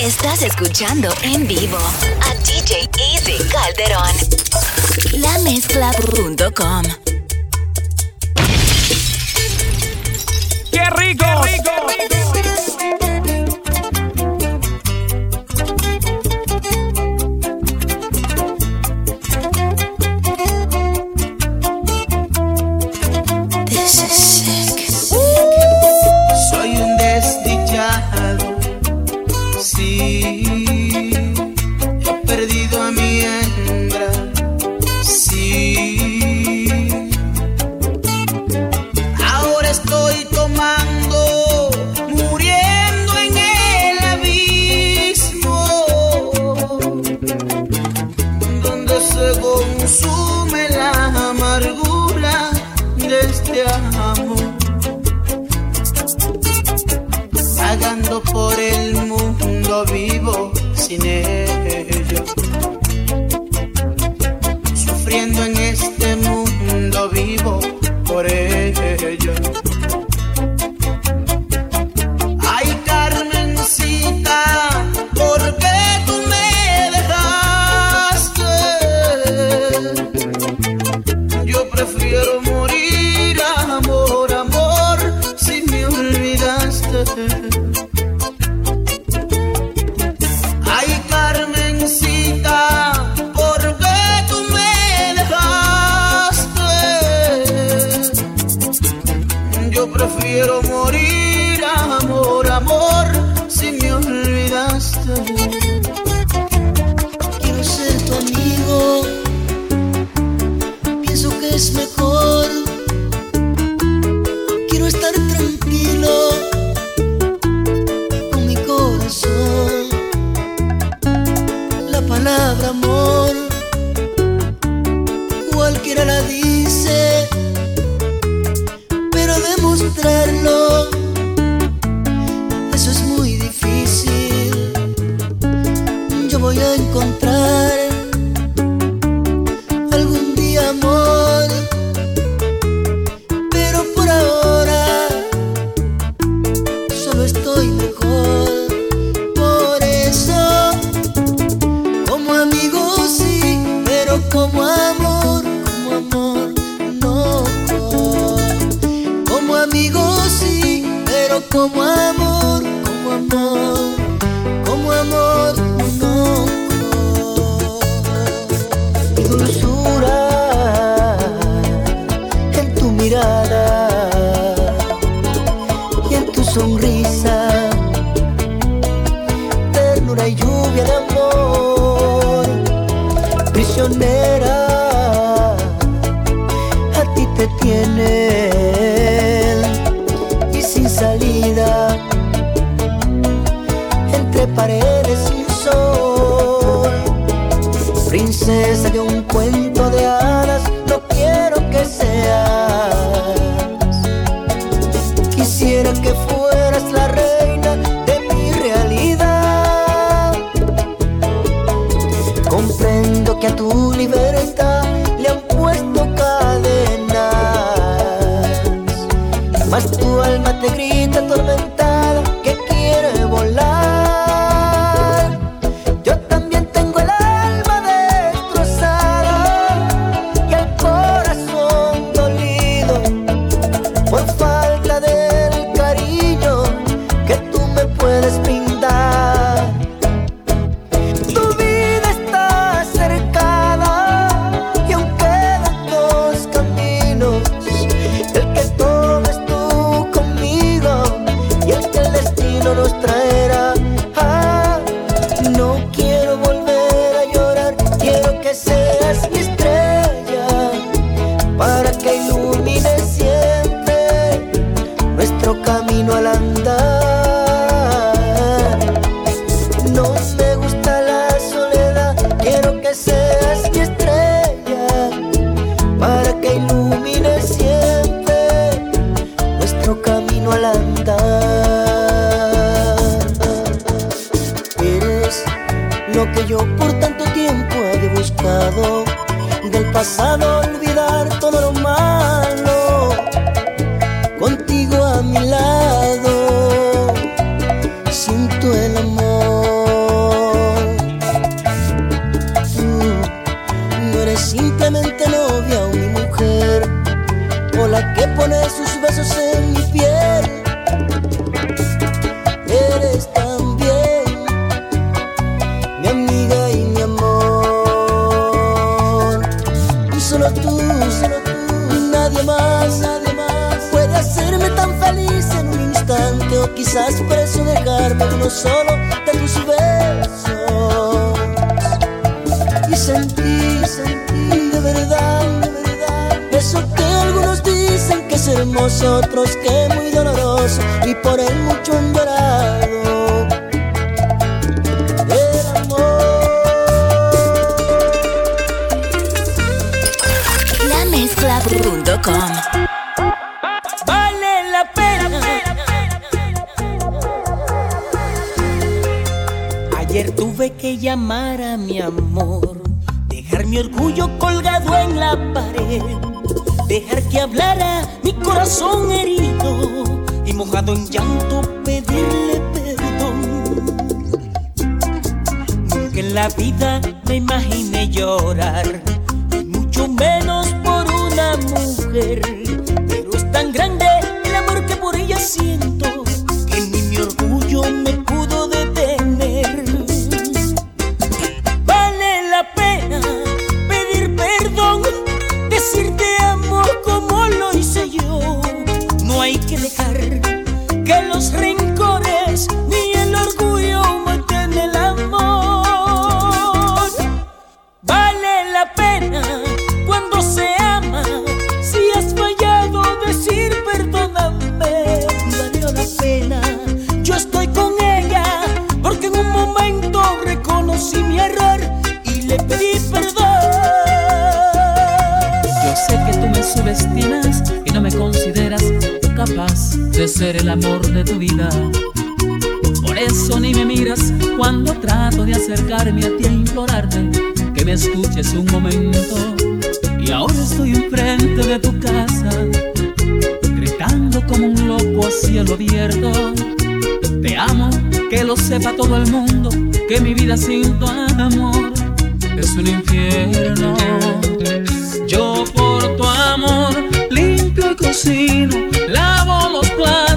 Estás escuchando en vivo a DJ Easy Calderón. La mezcla.com. ¡Qué rico! ¡Qué rico! Mm-hmm. encontrar. Quizás preso dejarme uno solo de tus besos. Y sentí, sentí de verdad, de verdad, eso que algunos dicen que es hermoso, otros que muy doloroso, y por él mucho han llorado. El Tuve que llamar a mi amor, dejar mi orgullo colgado en la pared, dejar que hablara mi corazón herido y mojado en llanto pedirle perdón. Nunca en la vida me imaginé llorar, y mucho menos por una mujer. Pero es tan grande el amor que por ella siento sepa todo el mundo, que mi vida sin tu amor es un infierno. Yo por tu amor limpio y cocino, lavo los platos,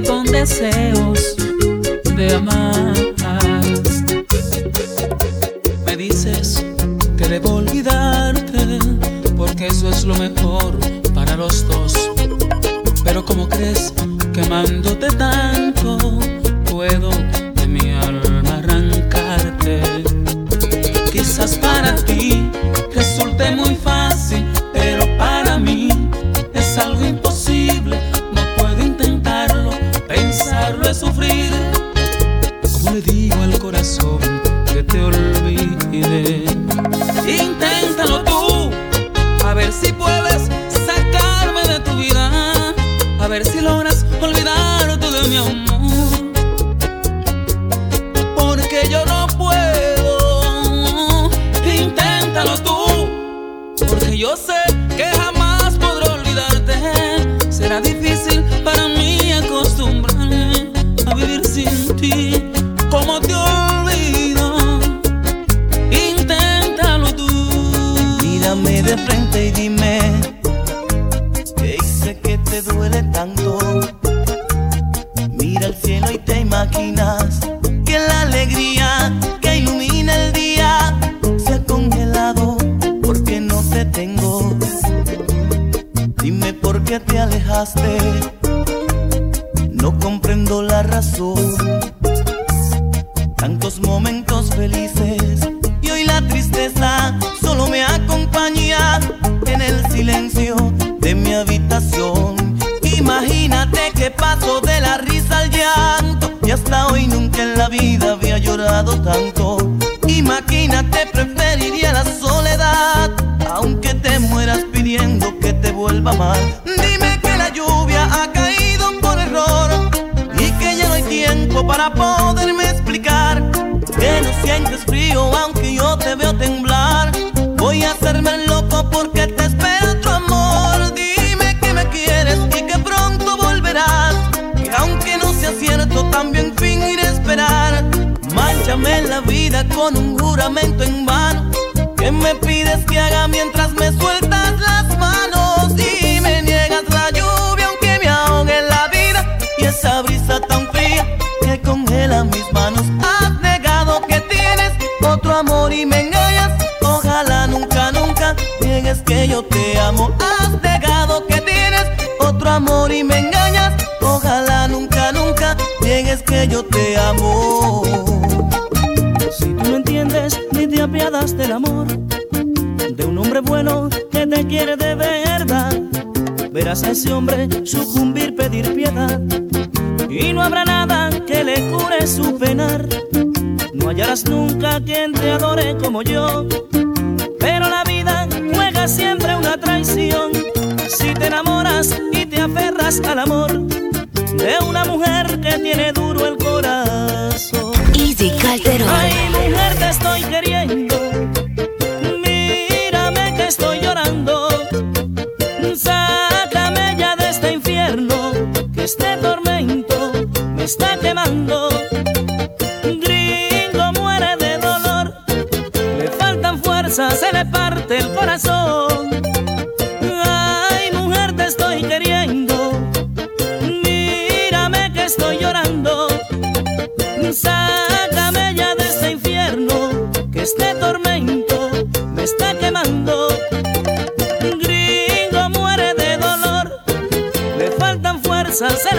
con deseos de amar. Me dices que debo olvidarte porque eso es lo mejor para los dos. Pero como crees que amándote tanto puedo de mi alma arrancarte? Quizás para ti hasta hoy nunca en la vida había llorado tanto. Imagínate preferiría la soledad aunque te mueras pidiendo que te vuelva mal. Dime que la lluvia ha caído por error y que ya no hay tiempo para poderme Dame la vida con un juramento en vano. ¿Qué me pides que haga mientras me sueltas las manos? Y me niegas la lluvia aunque me ahogue la vida. Y esa brisa tan fría que congela mis manos. Has negado que tienes otro amor y me engañas. Ojalá nunca, nunca niegues que yo te amo. Has negado que tienes otro amor y me engañas. Ojalá nunca, nunca niegues que yo te amo. del amor, de un hombre bueno que te quiere de verdad. Verás a ese hombre sucumbir, pedir piedad, y no habrá nada que le cure su penar. No hallarás nunca quien te adore como yo, pero la vida juega siempre una traición. Si te enamoras y te aferras al amor de una mujer que tiene dudas salsa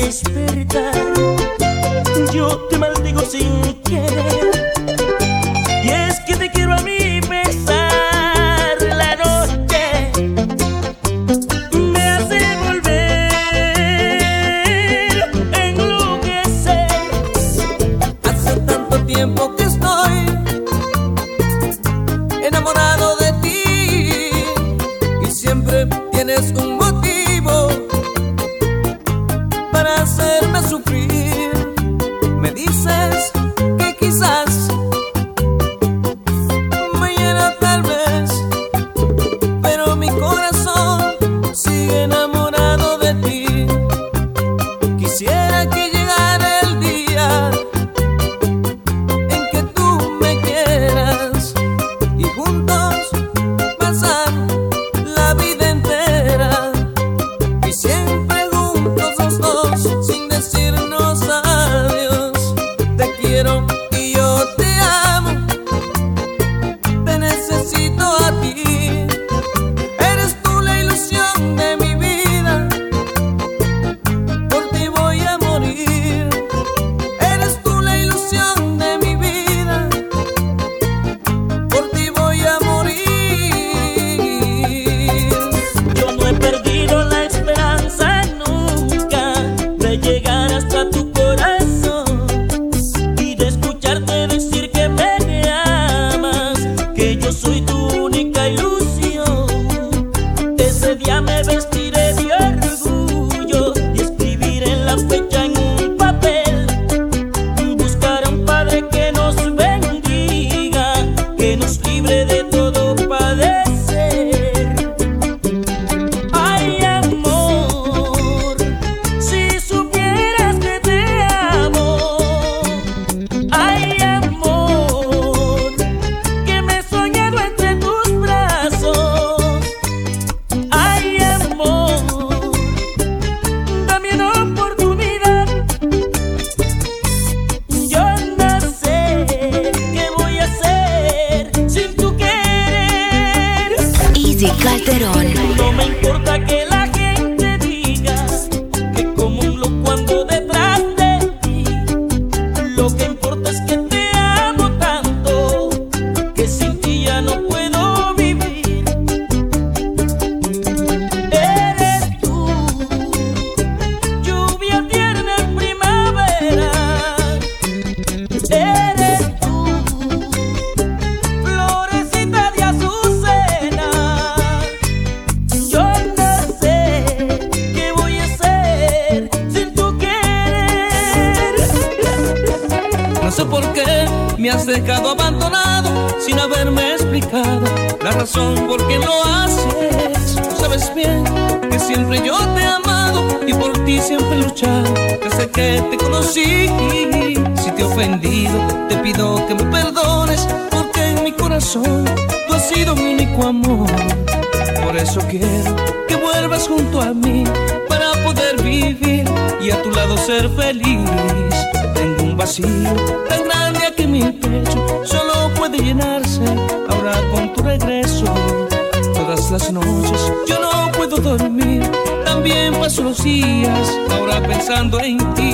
despertar, yo te maldigo sin querer. Y es que te quiero a mí. Quisiera que dar essa me has dejado abandonado sin haberme explicado la razón por qué lo haces. Sabes bien que siempre yo te he amado y por ti siempre he luchado desde que te conocí. Si te he ofendido, te pido que me perdones porque en mi corazón tú has sido mi único amor. Por eso quiero que vuelvas junto a mí para poder vivir y a tu lado ser feliz. Tengo un vacío tan grande aquí en mi pecho, solo puede llenarse ahora con tu regreso. Todas las noches yo no puedo dormir, también paso los días ahora pensando en ti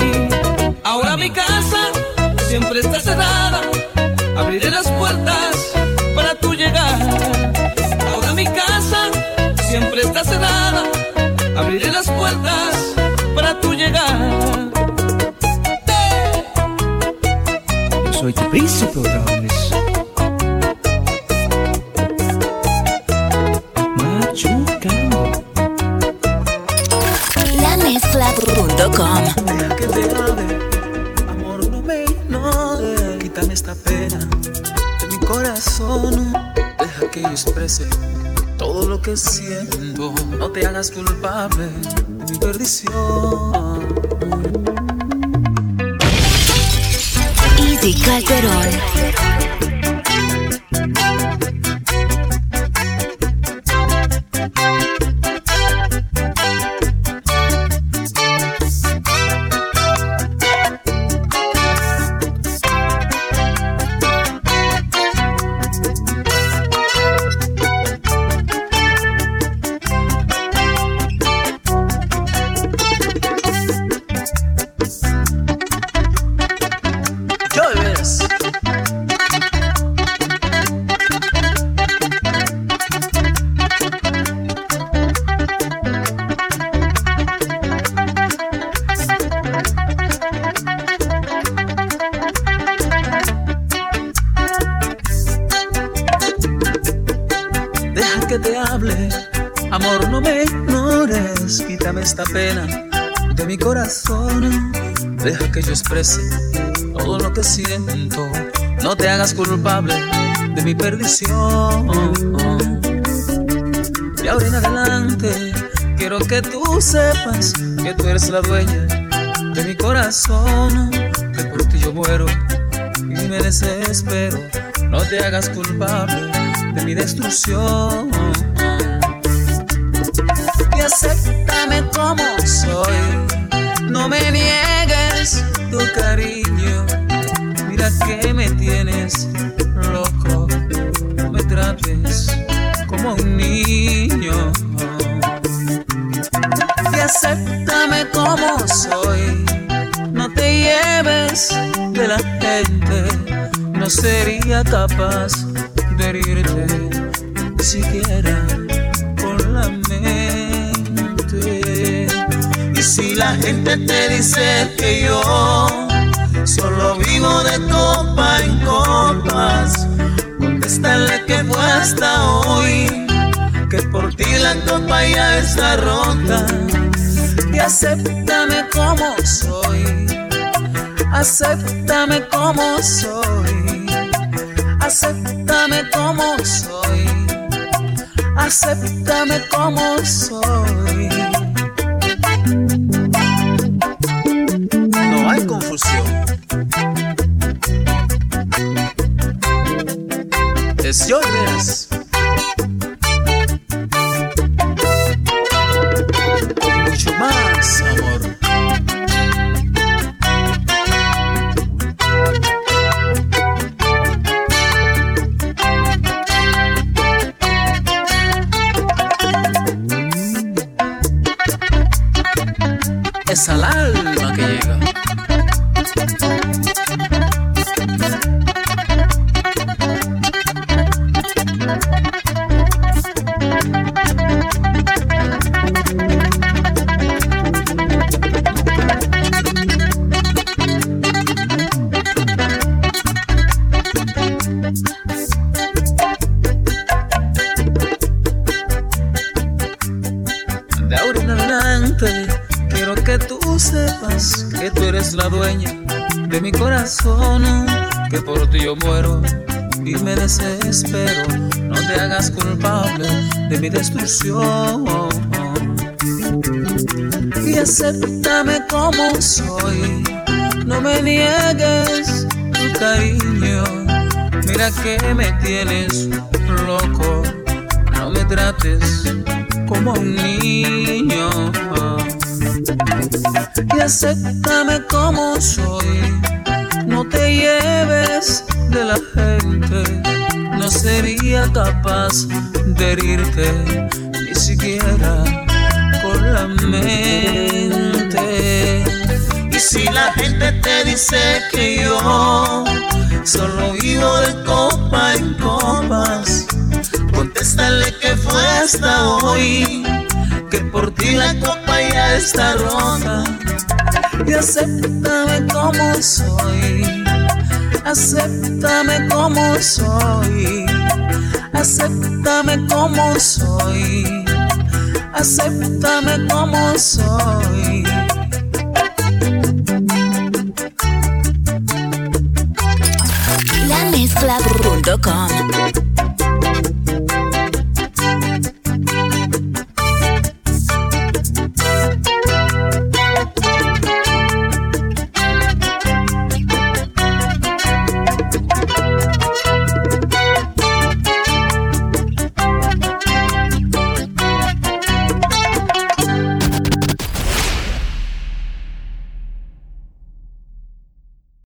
que siento. No te hagas culpable de mi perdición. Easy Calderón. Todo lo que siento. No te hagas culpable de mi perdición. Y ahora en adelante quiero que tú sepas que tú eres la dueña de mi corazón. Que por ti yo muero y me desespero. No te hagas culpable de mi destrucción. Como soy. No me niegues tu cariño. Mira que me tienes loco. No me trates como un niño. Y acéptame como soy. No te lleves de la gente. No sería capaz de herirte siquiera la gente te dice que yo solo vivo de copa en copas, contéstale que fue hasta hoy que por ti la copa ya está rota. Y acéptame como soy, acéptame como soy, acéptame como soy, acéptame como soy. Por ti yo muero y me desespero. No te hagas culpable de mi destrucción. Y acéptame como soy, no me niegues tu cariño. Mira que me tienes loco, no me trates como un niño. Y acéptame como soy, no te lleves de la gente. No sería capaz de herirte ni siquiera con la mente. Y si la gente te dice que yo solo vivo de copa en copas, contéstale que fue hasta hoy, que por ti la copa ya está rota. Y acéptame como soy, acéptame como soy, acéptame como soy, acéptame como soy. La mezcla.com